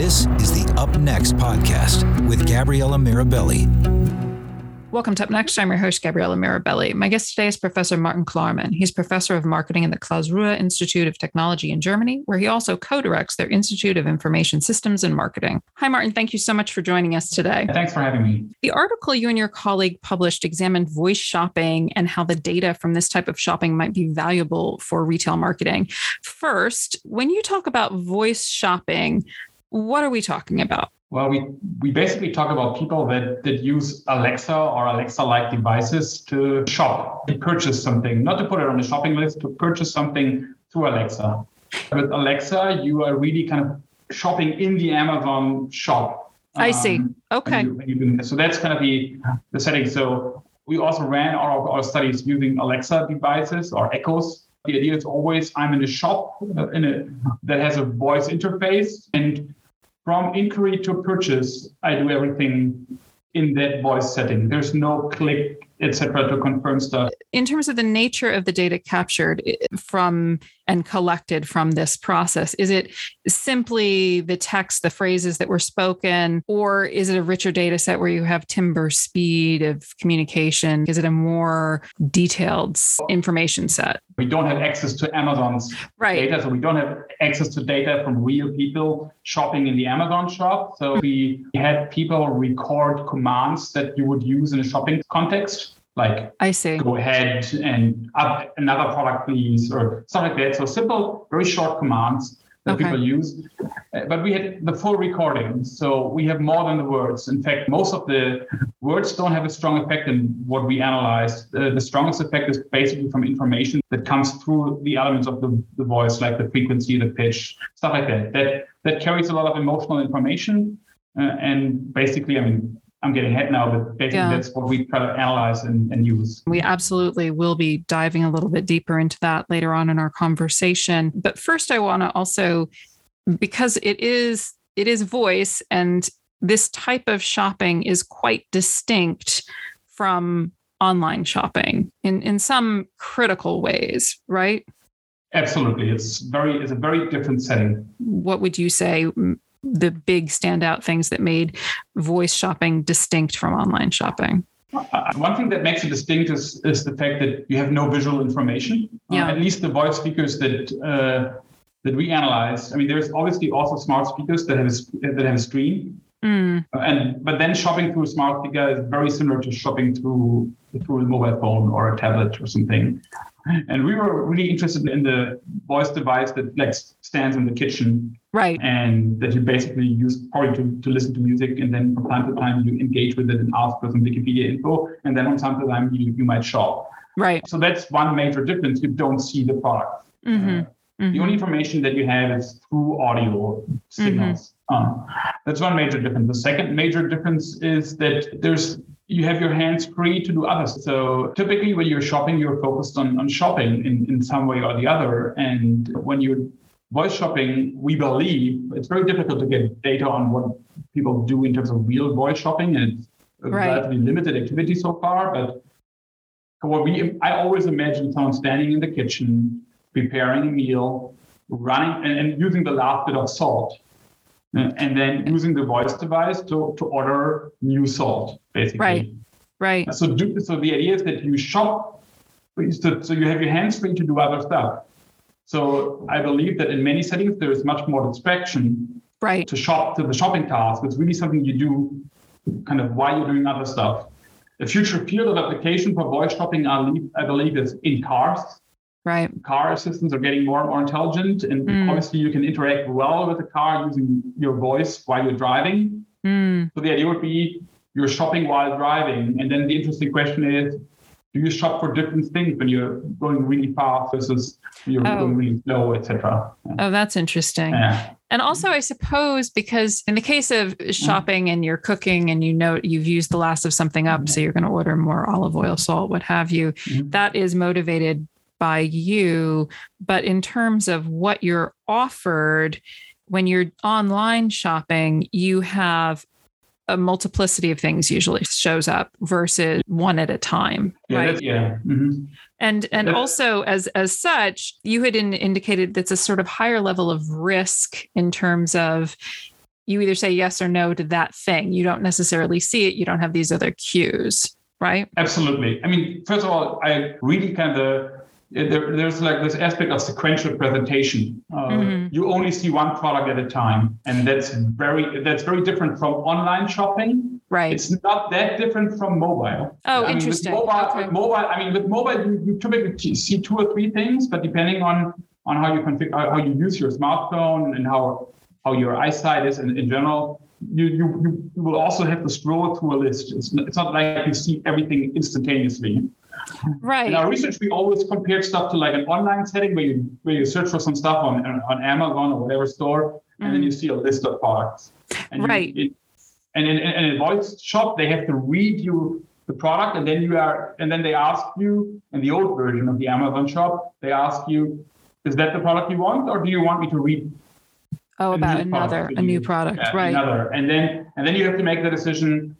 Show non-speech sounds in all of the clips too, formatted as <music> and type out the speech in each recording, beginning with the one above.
This is the Up Next podcast with Gabriella Mirabelli. Welcome to Up Next. I'm your host, Gabriella Mirabelli. My guest today is Professor Martin Klarmann. He's professor of marketing in the Karlsruhe Institute of Technology in Germany, where he also co directs their Institute of Information Systems and Marketing. Hi, Martin. Thank you so much for joining us today. Thanks for having me. The article you and your colleague published examined voice shopping and how the data from this type of shopping might be valuable for retail marketing. First, when you talk about voice shopping, what are we talking about? Well, we, we basically talk about people that, that use Alexa or Alexa like devices to shop, to purchase something, not to put it on the shopping list, to purchase something through Alexa. With Alexa, you are really kind of shopping in the Amazon shop. I see. Um, okay. When you, when you so that's kind of the, the setting. So we also ran our, our studies using Alexa devices or Echoes. The idea is always I'm in a shop uh, in a, that has a voice interface and from inquiry to purchase, I do everything in that voice setting. There's no click, etc., to confirm stuff. In terms of the nature of the data captured from and collected from this process, is it simply the text, the phrases that were spoken, or is it a richer data set where you have timber speed of communication? Is it a more detailed information set? We don't have access to Amazon's right. data, so we don't have access to data from real people shopping in the Amazon shop. So we had people record commands that you would use in a shopping context like I see. Go ahead and up another product, please, or stuff like that. So simple, very short commands that okay. people use. Uh, but we had the full recording, so we have more than the words. In fact, most of the words don't have a strong effect in what we analyzed. Uh, the strongest effect is basically from information that comes through the elements of the, the voice, like the frequency, the pitch, stuff like that. That that carries a lot of emotional information. Uh, and basically, I mean, I'm getting ahead now, but basically yeah. that's what we try to analyze and, and use. We absolutely will be diving a little bit deeper into that later on in our conversation. But first, I want to also, because it is it is voice, and this type of shopping is quite distinct from online shopping in in some critical ways, right? Absolutely, it's very it's a very different setting. What would you say the big standout things that made voice shopping distinct from online shopping? Uh, one thing that makes it distinct is, is the fact that you have no visual information. Uh, yeah. Uh, at least the voice speakers that uh, that we analyze. I mean, there's obviously also smart speakers that have a, that have a screen. Mm. And but then shopping through a smart speaker is very similar to shopping through through a mobile phone or a tablet or something. And we were really interested in the voice device that like stands in the kitchen right and that you basically use probably to, to listen to music and then from time to time you engage with it and ask for some wikipedia info and then from time to time you, you might shop right so that's one major difference you don't see the product mm-hmm. Uh, mm-hmm. the only information that you have is through audio signals mm-hmm. uh, that's one major difference the second major difference is that there's you have your hands free to do others. So typically when you're shopping, you're focused on, on shopping in, in some way or the other. And when you're voice shopping, we believe it's very difficult to get data on what people do in terms of real voice shopping, and it's a right. relatively limited activity so far. But what we, I always imagine someone standing in the kitchen, preparing a meal, running and, and using the last bit of salt, uh, and then using the voice device to, to order new salt, basically. Right. Right. So, do, so the idea is that you shop, so you have your hands free to do other stuff. So I believe that in many settings there is much more distraction right. to shop to the shopping task. It's really something you do kind of while you're doing other stuff. The future field of application for voice shopping, I believe, is in cars. Right. Car assistants are getting more and more intelligent, and mm. obviously you can interact well with the car using your voice while you're driving. Mm. So the idea would be you're shopping while driving, and then the interesting question is do you shop for different things when you're going really fast versus you're oh. going really slow, etc. Yeah. Oh, that's interesting. Yeah. And also, I suppose because in the case of mm-hmm. shopping and you're cooking and you know you've used the last of something up, mm-hmm. so you're going to order more olive oil, salt, what have you, mm-hmm. that is motivated by you. But in terms of what you're offered, when you're online shopping, you have a multiplicity of things usually shows up versus one at a time yeah, right? yeah. Mm-hmm. and and also as as such you had in, indicated that's a sort of higher level of risk in terms of you either say yes or no to that thing. You don't necessarily see it. You don't have these other cues right? Absolutely. I mean first of all i really kind of there, there's like this aspect of sequential presentation. Uh, mm-hmm. You only see one product at a time, and that's very that's very different from online shopping. Right. It's not that different from mobile. Oh, I interesting. Mean, mobile, okay. mobile. I mean, with mobile, you, you typically see two or three things, but depending on on how you configure, how you use your smartphone and how how your eyesight is in, in general, you, you you will also have to scroll through a list. It's, it's not like you see everything instantaneously. Right. In our research, we always compared stuff to like an online setting where you where you search for some stuff on on Amazon or whatever store, and mm then you mm-hmm. see a list of products. And right. You, it, and in, in, a voice shop, they have to read you the product, and then you are, and then they ask you in the old version of the Amazon shop, they ask you, is that the product you want, or do you want me to read Oh, about another, a new product, yeah, right? Another, and then and then you have to make the decision: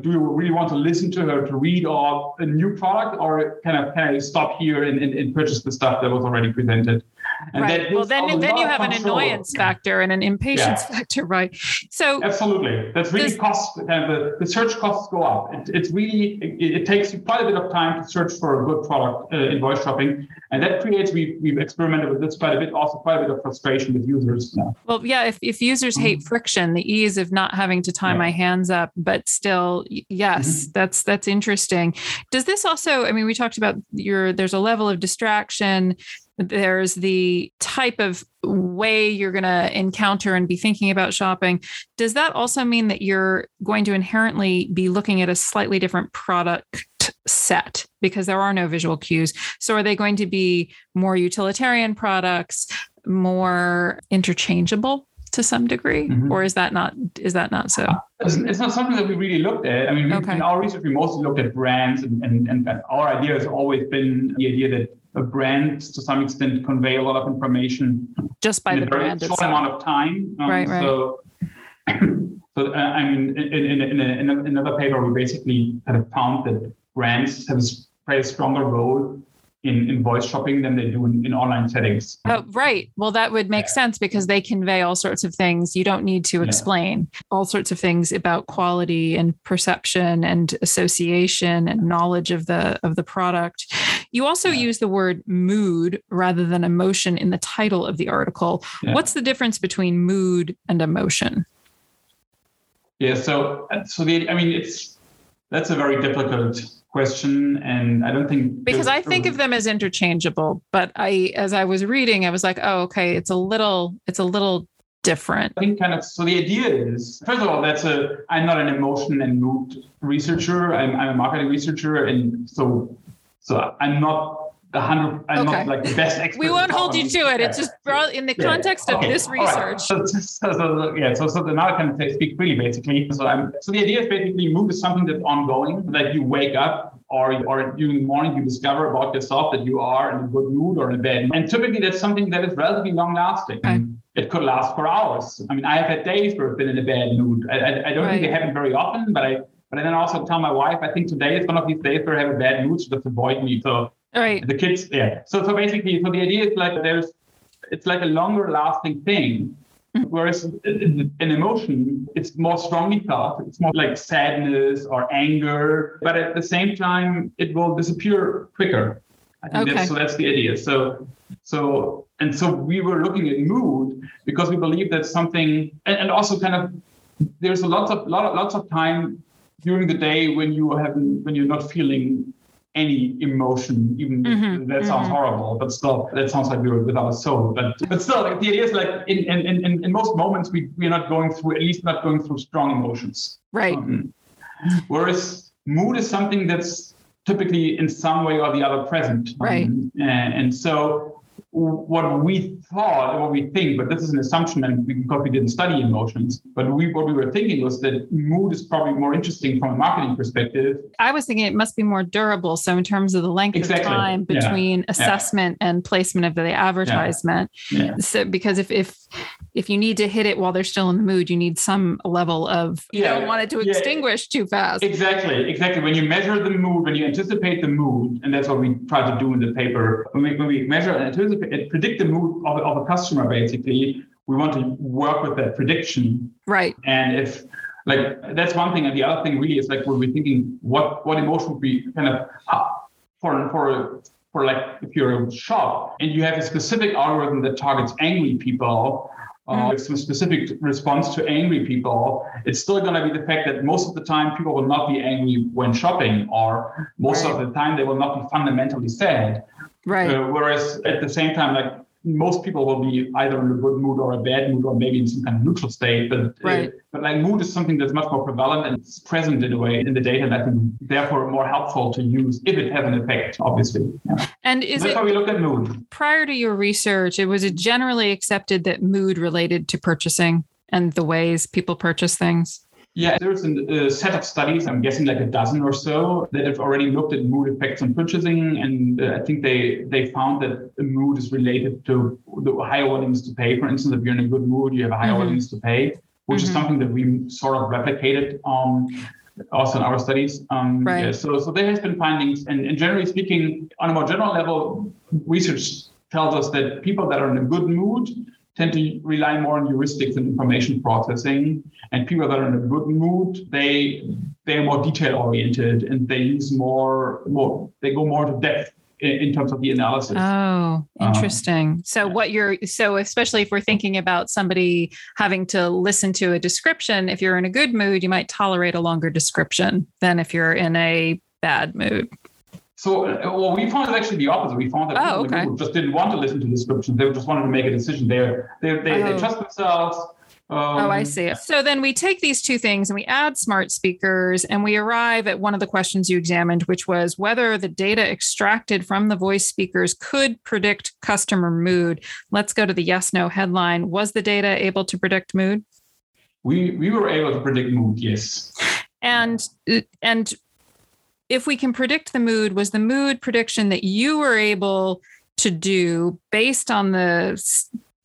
do you really want to listen to her to read or a new product or kind of stop here and, and, and purchase the stuff that was already presented and right. Well, then then you have an annoyance factor and an impatience yeah. factor, right? So absolutely, that's really this, cost. Kind of the, the search costs go up. It, it's really it, it, takes you quite a bit of time to search for a good product uh, in voice shopping, and that creates we we've experimented with this quite a bit. Also, quite a bit of frustration with users. Now. Well, yeah, if if users mm-hmm. hate friction, the ease of not having to tie yeah. my hands up, but still, yes, mm-hmm. that's that's interesting. Does this also? I mean, we talked about your there's a level of distraction there's the type of way you're going to encounter and be thinking about shopping. Does that also mean that you're going to inherently be looking at a slightly different product set because there are no visual cues? So are they going to be more utilitarian products, more interchangeable? to some degree mm-hmm. or is that not is that not so it's, it's, not something that we really looked at i mean we, okay. in our research we mostly looked at brands and, and, and our idea has always been the idea that a brand to some extent convey a lot of information just by in the a very brand short itself. amount of time. Um, right, right. So, <coughs> so uh, I mean, in, in, in, a, in, another paper, we basically kind of found that brands have play a stronger role in, in voice shopping than they do in, in online settings. Oh, right. Well, that would make yeah. sense because they convey all sorts of things. You don't need to explain yeah. all sorts of things about quality and perception and association and knowledge of the of the product. You also yeah. use the word mood rather than emotion in the title of the article. What's the difference between mood and emotion? Yeah, so so the I mean it's that's a very difficult question and i don't think because i think of um, them as interchangeable but i as i was reading i was like oh okay it's a little it's a little different. I think kind of so the idea is first of all that's a i'm not an emotion and mood researcher. I'm, I'm a marketing researcher and so so i'm not the hundred. I'm okay. not like the best expert. we won't hold you to it. It's just brought in the yeah. context of this research. Right. So, so, so, yeah, so so now I can speak freely basically. So I'm so the idea is basically mood is something that's ongoing. That you wake up or or during the morning you discover about yourself that you are in a good mood or in a bad mood. And typically that's something that is relatively long lasting. Okay. It could last for hours. I mean, I have had days where I've been in a bad mood. I, I, I don't right. think it happens very often, but I but I then also tell my wife, I think today is one of these days where I have a bad mood, so just avoid me. So Right. The kids, yeah. So so basically, so the idea is like there's, it's like a longer lasting thing. Mm-hmm. Whereas an emotion, it's more strongly felt. It's more like sadness or anger, but at the same time, it will disappear quicker. I think okay. that's, so that's the idea. So, so and so we were looking at mood because we believe that something, and, and also kind of, there's a lot of lot of, lots of time during the day when you have when you're not feeling any emotion, even mm-hmm, that sounds mm-hmm. horrible, but still, that sounds like we were without a soul. But but still, the idea is like in in, in, in most moments we we're not going through at least not going through strong emotions. Right. Um, whereas mood is something that's typically in some way or the other present. Right. Um, and, and so what we thought and what we think, but this is an assumption and because we didn't study emotions, but we what we were thinking was that mood is probably more interesting from a marketing perspective. I was thinking it must be more durable. So in terms of the length exactly. of time between yeah. assessment yeah. and placement of the advertisement. Yeah. So because if if if you need to hit it while they're still in the mood, you need some level of you don't want it to extinguish too fast. Exactly, exactly. When you measure the mood, when you anticipate the mood, and that's what we try to do in the paper, when we, when we measure and anticipate predict the mood of, of a customer basically, we want to work with that prediction. Right. And if like that's one thing, and the other thing really is like when we're thinking what what emotion would be kind of for for for like if you're a shop and you have a specific algorithm that targets angry people uh, with some specific response to angry people, it's still going to be the fact that most of the time people will not be angry when shopping, or most right. of the time they will not be fundamentally sad. Right. Uh, whereas at the same time, like most people will be either in a good mood or a bad mood or maybe in some kind of neutral state. But uh, right. uh, but like mood is something that's much more prevalent and it's present in a way in the data, and I think therefore more helpful to use if it has an effect, obviously. Yeah. And is that's it, how we look at mood. Prior to your research, it was it generally accepted that mood related to purchasing and the ways people purchase things? Yeah, there's a set of studies, I'm guessing like a dozen or so, that have already looked at mood effects on purchasing. And uh, I think they, they found that the mood is related to the higher willingness to pay. For instance, if you're in a good mood, you have a higher mm-hmm. willingness to pay, which mm-hmm. is something that we sort of replicated um, also in our studies. Um, right. Yeah, so, so there has been findings. And, and generally speaking, on a more general level, research tells us that people that are in a good mood tend to rely more on heuristics and information processing. And people that are in a good mood, they they're more detail oriented and they use more more they go more into depth in, in terms of the analysis. Oh, um, interesting. Um, so what you're so especially if we're thinking about somebody having to listen to a description, if you're in a good mood, you might tolerate a longer description than if you're in a bad mood. So, uh, well, we found actually the opposite. We found that oh, people okay. just didn't want to listen to descriptions. They just wanted to make a decision. They're, they, they, oh. they trust themselves. Um, oh, I see. So then we take these two things and we add smart speakers and we arrive at one of the questions you examined, which was whether the data extracted from the voice speakers could predict customer mood. Let's go to the yes no headline. Was the data able to predict mood? We, we were able to predict mood, yes. And and if we can predict the mood, was the mood prediction that you were able to do based on the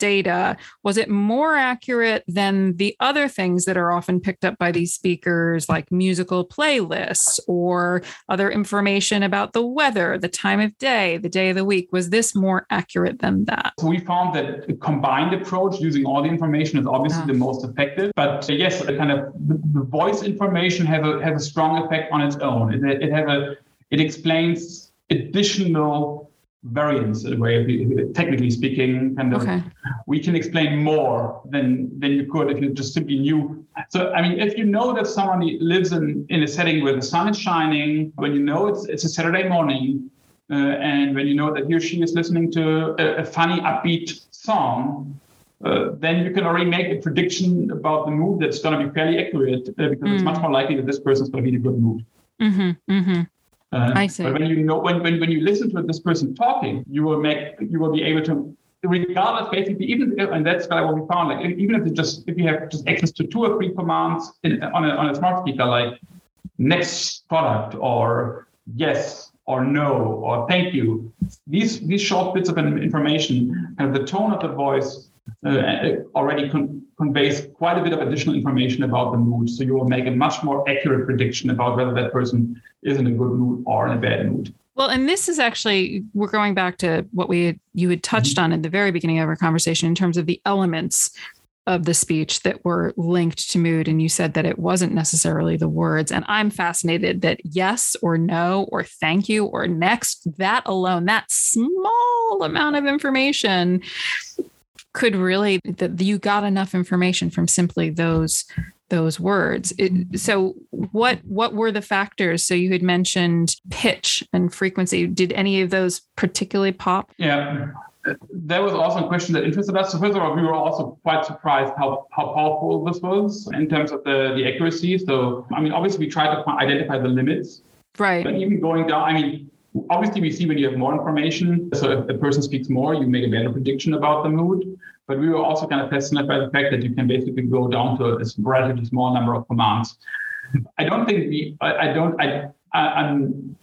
data was it more accurate than the other things that are often picked up by these speakers like musical playlists or other information about the weather the time of day the day of the week? Was this more accurate than that? So we found that a combined approach using all the information is obviously yeah. the most effective but uh, yes the kind of the voice information has a has a strong effect on its own. It, it has a it explains additional variance in a way technically speaking kind of okay. we can explain more than than you could if you just simply knew so i mean if you know that someone lives in in a setting where the sun is shining when you know it's it's a saturday morning uh, and when you know that he or she is listening to a, a funny upbeat song uh, then you can already make a prediction about the mood that's going to be fairly accurate uh, because mm. it's much more likely that this person is going to be in a good mood mm-hmm, mm-hmm. Uh, I see. But when you know when, when when you listen to this person talking, you will make you will be able to regardless basically even if, and that's what we found like even if you just if you have just access to two or three commands in, on a on a smart speaker like next product or yes or no or thank you these these short bits of information and the tone of the voice already con- conveys quite a bit of additional information about the mood. So you will make a much more accurate prediction about whether that person is in a good mood or in a bad mood. Well, and this is actually we're going back to what we had, you had touched mm-hmm. on at the very beginning of our conversation in terms of the elements of the speech that were linked to mood and you said that it wasn't necessarily the words and i'm fascinated that yes or no or thank you or next that alone that small amount of information could really that you got enough information from simply those those words it, so what what were the factors so you had mentioned pitch and frequency did any of those particularly pop yeah that was also a question that interested us. So first of all, we were also quite surprised how, how powerful this was in terms of the, the accuracy. So I mean, obviously we tried to identify the limits Right. But even going down, I mean, obviously we see when you have more information. So if a person speaks more, you make a better prediction about the mood. But we were also kind of fascinated by the fact that you can basically go down to a relatively small number of commands. I don't think we, I, I don't, I, I, I'm,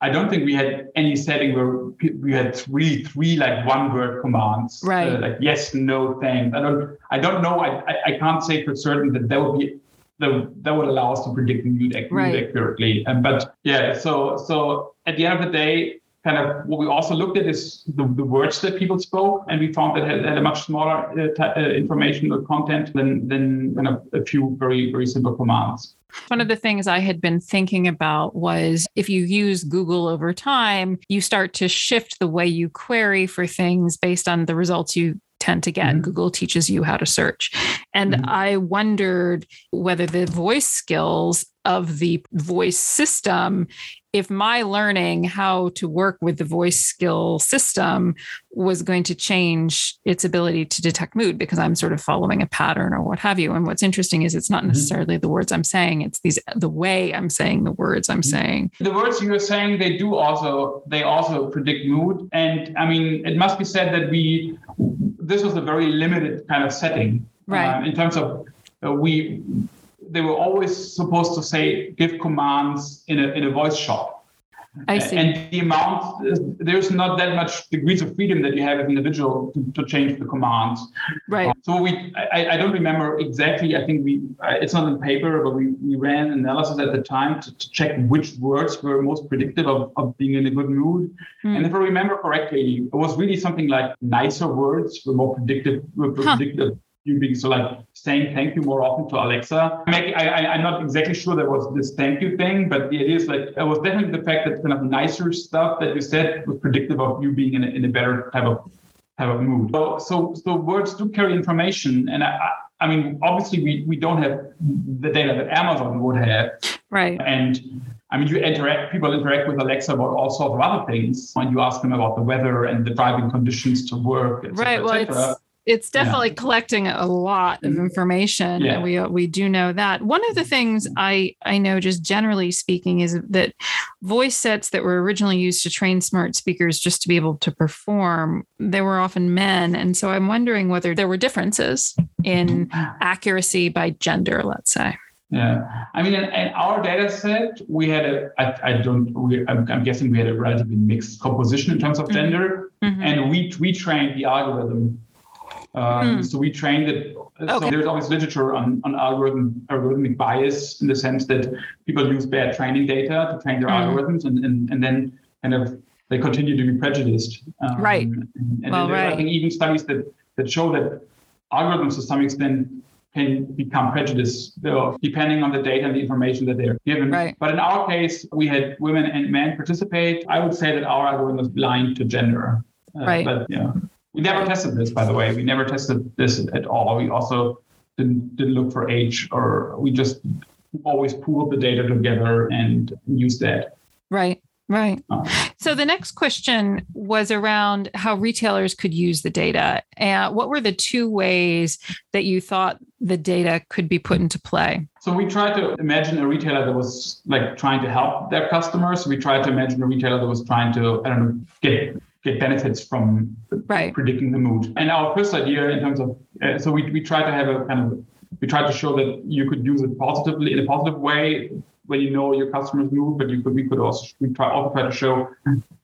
I don't think we had any setting where we had three, three like one word commands, right? Uh, like yes, no, thanks. I don't, I don't know. I, I, I can't say for certain that that would be that, that would allow us to predict mood, right. accurately. Um, but yeah, so so at the end of the day, kind of what we also looked at is the, the words that people spoke, and we found that had, had a much smaller uh, t- uh, informational content than than kind of a few very very simple commands. One of the things I had been thinking about was if you use Google over time, you start to shift the way you query for things based on the results you tend to get. Mm-hmm. Google teaches you how to search. And mm-hmm. I wondered whether the voice skills of the voice system if my learning how to work with the voice skill system was going to change its ability to detect mood because I'm sort of following a pattern or what have you. And what's interesting is it's not mm-hmm. necessarily the words I'm saying, it's these the way I'm saying the words I'm mm-hmm. saying. The words you're saying, they do also they also predict mood. And I mean, it must be said that we this was a very limited kind of setting. Right. Um, in terms of uh, we they were always supposed to say give commands in a in a voice shop. I see. And the amount there's not that much degrees of freedom that you have as an individual to, to change the commands. Right. So we I, I don't remember exactly. I think we it's not in paper, but we, we ran analysis at the time to, to check which words were most predictive of, of being in a good mood. Hmm. And if I remember correctly, it was really something like nicer words were more predictive were huh. Predictive you being so like saying thank you more often to Alexa. I, I, I'm not exactly sure there was this thank you thing, but the idea is like it was definitely the fact that kind of nicer stuff that you said was predictive of you being in a, in a better type of type of mood. So so so words do carry information, and I, I mean obviously we we don't have the data that Amazon would have, right? And I mean, you interact, people interact with Alexa about all sorts of other things. When you ask them about the weather and the driving conditions to work, et right? well, it's it's definitely yeah. collecting a lot of mm-hmm. information yeah. we we do know that one of the things i i know just generally speaking is that voice sets that were originally used to train smart speakers just to be able to perform they were often men and so i'm wondering whether there were differences in accuracy by gender let's say yeah, I mean, in, in, our data set, we had a. I, I don't. We, I'm, I'm, guessing we had a relatively mixed composition in terms of mm-hmm. gender, mm-hmm. and we we trained the algorithm um, mm. So we trained it. Okay. So there's always literature on, on algorithm algorithmic bias in the sense that people use bad training data to train their mm. algorithms, and, and and then kind of they continue to be prejudiced. Um, right. And, and well, right. I think even studies that that show that algorithms to some extent can become prejudiced depending on the data and the information that they're given. Right. But in our case, we had women and men participate. I would say that our algorithm was blind to gender. Uh, right. But yeah. We never tested this, by the way. We never tested this at all. We also didn't, didn't look for age, or we just always pooled the data together and used that. Right. Right. Uh, so the next question was around how retailers could use the data. And what were the two ways that you thought the data could be put into play? So we tried to imagine a retailer that was like trying to help their customers. We tried to imagine a retailer that was trying to, I don't know, get get benefits from right. predicting the mood. And our first idea in terms of uh, so we we try to have a kind of we try to show that you could use it positively in a positive way when you know your customer's mood, but you could we could also we try also try to show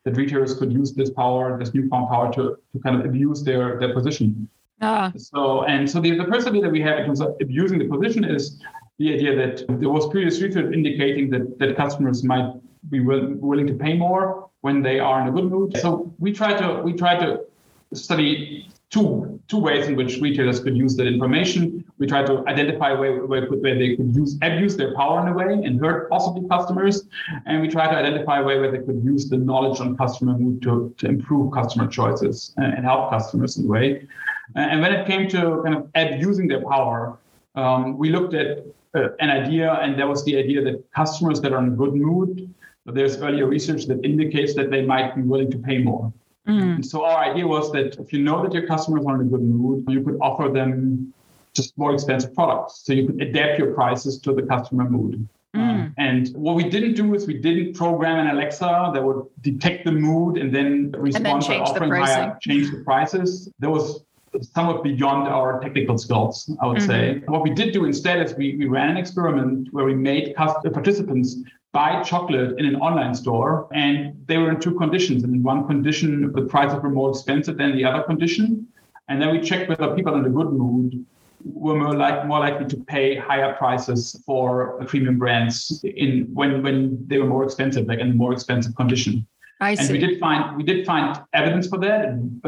that retailers could use this power, this newfound power to, to kind of abuse their their position. Ah. So and so the, the first idea that we have in terms of abusing the position is the idea that there was previous research indicating that that customers might be will, willing to pay more when they are in a good mood. So we try to we try to study two two ways in which retailers could use that information. We try to identify where, where, where they could use abuse their power in a way and hurt possibly customers, and we try to identify where, where they could use the knowledge on customer mood to, to improve customer choices and, and help customers in a way. And when it came to kind of abusing their power, um, we looked at uh, an idea, and that was the idea that customers that are in a good mood there's earlier research that indicates that they might be willing to pay more. Mm. So our idea was that if you know that your customers are in a good mood, you could offer them just more expensive products. So you could adapt your prices to the customer mood. Mm. Um, and what we didn't do is we didn't program an Alexa that would detect the mood and then respond and then by offering the higher, change the prices. That was somewhat beyond our technical skills, I would mm-hmm. say. What we did do instead is we, we ran an experiment where we made participants buy chocolate in an online store, and they were in two conditions. And in one condition, the prices were more expensive than the other condition. And then we checked whether people in a good mood were more like more likely to pay higher prices for premium brands in when when they were more expensive, like in a more expensive condition. I see. and we did find we did find evidence for that.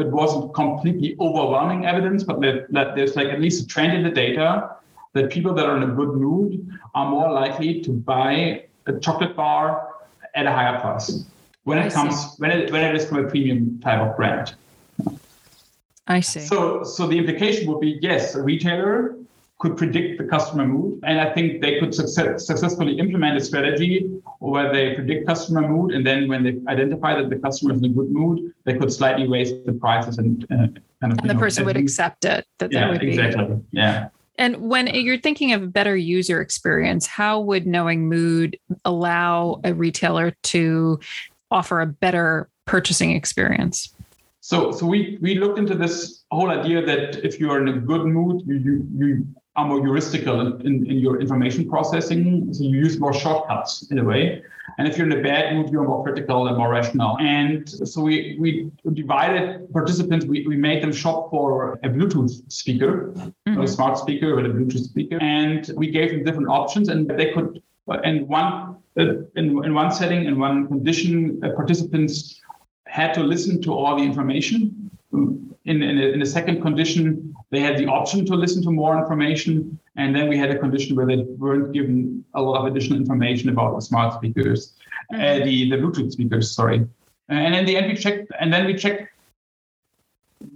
It wasn't completely overwhelming evidence, but that there's like at least a trend in the data that people that are in a good mood are more likely to buy a chocolate bar at a higher price when it I comes see. when it when it is from a premium type of brand. I see. So so the implication would be yes, a retailer could predict the customer mood. And I think they could success, successfully implement a strategy where they predict customer mood. And then when they identify that the customer is in a good mood, they could slightly raise the prices and uh, kind of. And the know, person would accept it. That yeah, would exactly. Be. Yeah. And when you're thinking of better user experience, how would knowing mood allow a retailer to offer a better purchasing experience? So, so we we looked into this whole idea that if you are in a good mood, you you, you are more heuristical in, in your information processing. So you use more shortcuts in a way. And if you're in a bad mood, you're more critical and more rational. And so we, we divided participants, we, we made them shop for a Bluetooth speaker, mm-hmm. a smart speaker with a Bluetooth speaker. And we gave them different options and they could, in one, in, in one setting, in one condition, uh, participants had to listen to all the information in, in, a, in a second condition, they had the option to listen to more information. And then we had a condition where they weren't given a lot of additional information about the smart speakers, uh, mm-hmm. uh, the, the Bluetooth speakers, sorry. And in the end, we checked, and then we checked,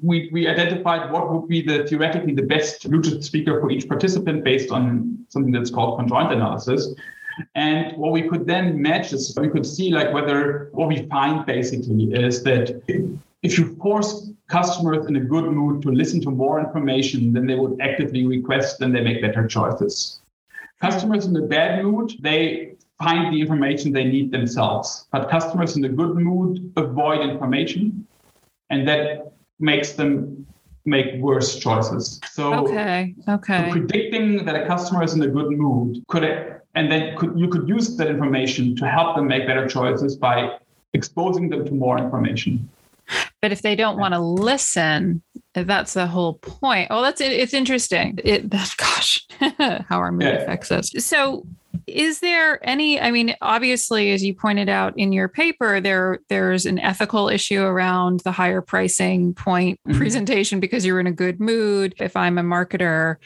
we, we identified what would be the theoretically the best Bluetooth speaker for each participant based on something that's called conjoint analysis. And what we could then match is we could see like whether what we find basically is that if you force customers in a good mood to listen to more information, than they would actively request and they make better choices. Customers in a bad mood, they find the information they need themselves. But customers in a good mood avoid information, and that makes them make worse choices. So, okay, okay. So predicting that a customer is in a good mood could, and then could, you could use that information to help them make better choices by exposing them to more information. But if they don't want to listen, that's the whole point. Oh, that's it. It's interesting. It, <laughs> gosh, <laughs> how our mood yeah. affects us. So, is there any? I mean, obviously, as you pointed out in your paper, there there's an ethical issue around the higher pricing point mm-hmm. presentation because you're in a good mood. If I'm a marketer,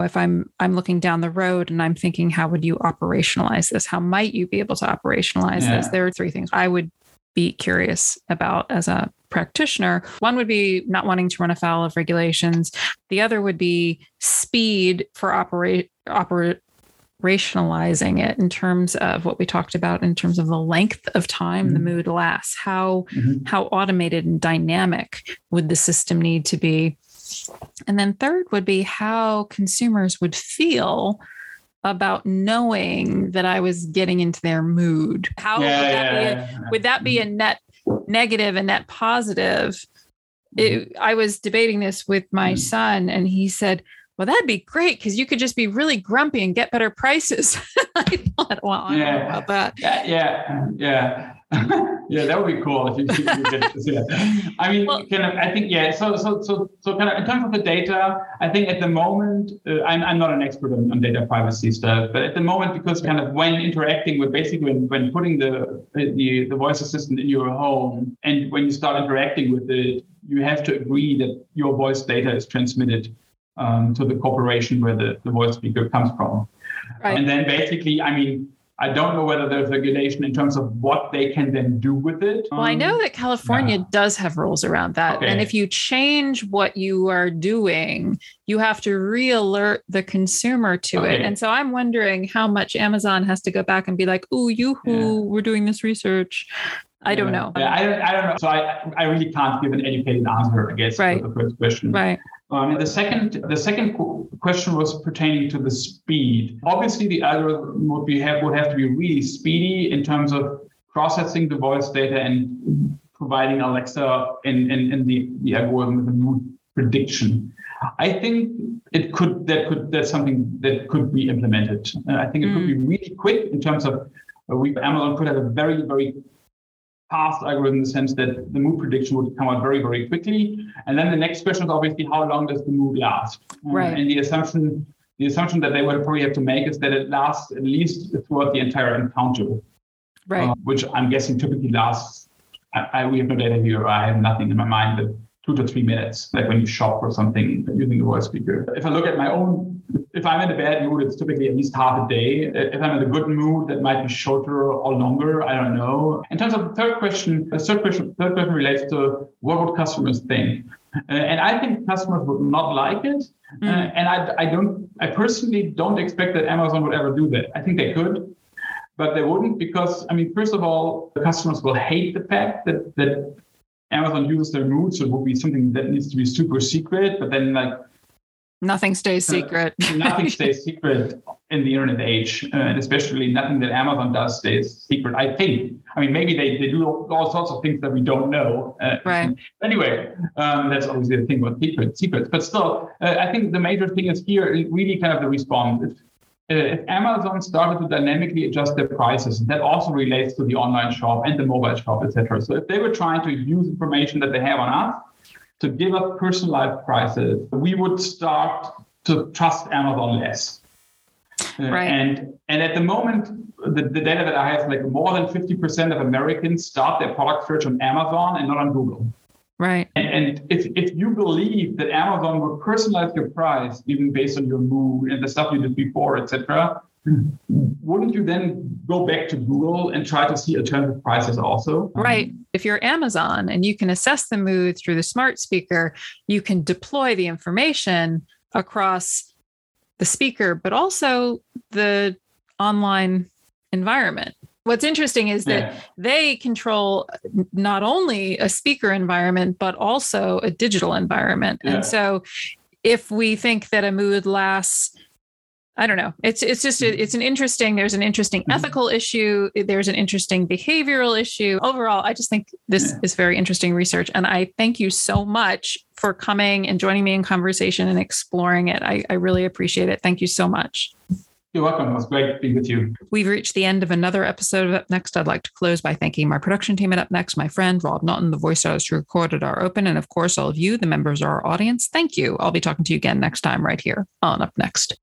if i'm i'm looking down the road and i'm thinking how would you operationalize this how might you be able to operationalize yeah. this there are three things i would be curious about as a practitioner. One would be not wanting to run afoul of regulations. The other would be speed for operate operationalizing it in terms of what we talked about in terms of the length of time mm-hmm. the mood lasts. How mm-hmm. how automated and dynamic would the system need to be? And then third would be how consumers would feel about knowing that I was getting into their mood. How yeah, would, that yeah, a, yeah. would that be a net negative and net positive? It, mm-hmm. I was debating this with my mm-hmm. son, and he said, well, that'd be great because you could just be really grumpy and get better prices. <laughs> I thought, well, I yeah. about that. Yeah, yeah, yeah. <laughs> yeah, that would be cool if you, if you get to see that. I mean, well, kind of, I think, yeah. So, so, so, so, kind of in terms of the data, I think at the moment, uh, I'm, I'm not an expert on, on, data privacy stuff, but at the moment, because kind of when interacting with basically when, when putting the, the the voice assistant in your home, and when you start interacting with it, you have to agree that your voice data is transmitted um, to the corporation where the, the voice speaker comes from. Right. And then basically, I mean, I don't know whether there's regulation in terms of what they can then do with it. Well, I know that California yeah. does have rules around that. Okay. And if you change what you are doing, you have to re alert the consumer to okay. it. And so I'm wondering how much Amazon has to go back and be like, oh, you who yeah. we're doing this research. I don't know. Yeah, I, I don't know. So I, I really can't give an educated answer, I guess, right. for the first question. Right. Um, the second, the second question was pertaining to the speed. Obviously, the algorithm would be have would have to be really speedy in terms of processing the voice data and providing Alexa in, in, in the, the algorithm with a mood prediction. I think it could that could that's something that could be implemented. Uh, I think it mm. could be mm. really quick in terms of uh, we Amazon could have a very very fast algorithm in the sense that the mood prediction would come out very very quickly. And then the next question is obviously how long does the mood last? Uh, right. And the assumption the assumption that they would probably have to make is that it lasts at least throughout the entire encounter. Right. Uh, which I'm guessing typically lasts. I, I, we have no data here. I have nothing in my mind that two to three minutes, like when you shop for something using a voice speaker. If I look at my own, if I'm in a bad mood, it's typically at least half a day. If I'm in a good mood, that might be shorter or longer. I don't know. In terms of the third question, the third question, third question relates to what would customers think? Uh, and I think customers would not like it. Mm. Uh, and I, I don't, I personally don't expect that Amazon would ever do that. I think they could, but they wouldn't because, I mean, first of all, the customers will hate the fact that, that Amazon uses their mood, so it would be something that needs to be super secret. But then, like, nothing stays secret. <laughs> nothing <laughs> stays secret in the internet age, uh, and especially nothing that Amazon does stays secret. I think. I mean, maybe they, they do all sorts of things that we don't know. Uh, right. Anyway, um, that's obviously the thing about secret, secrets. But still, uh, I think the major thing is here really kind of the response. Uh, if Amazon started to dynamically adjust their prices, that also relates to the online shop and the mobile shop, etc. So if they were trying to use information that they have on us to give us personalized prices, we would start to trust Amazon less. Uh, right. And and at the moment, the, the data that I have, like more than 50% of Americans start their product search on Amazon and not on Google. Right. And, and, if, if you believe that Amazon will personalize your price even based on your mood and the stuff you did before, etc., wouldn't you then go back to Google and try to see alternative prices also? Right. If you're Amazon and you can assess the mood through the smart speaker, you can deploy the information across the speaker, but also the online environment what's interesting is that yeah. they control not only a speaker environment but also a digital environment yeah. and so if we think that a mood lasts I don't know. It's it's just a, it's an interesting. There's an interesting mm-hmm. ethical issue. There's an interesting behavioral issue. Overall, I just think this yeah. is very interesting research, and I thank you so much for coming and joining me in conversation and exploring it. I, I really appreciate it. Thank you so much. You're welcome. It was great being with you. We've reached the end of another episode of Up Next. I'd like to close by thanking my production team at Up Next, my friend Rob Naughton, the voice artist who recorded our open, and of course, all of you, the members of our audience. Thank you. I'll be talking to you again next time right here on Up Next.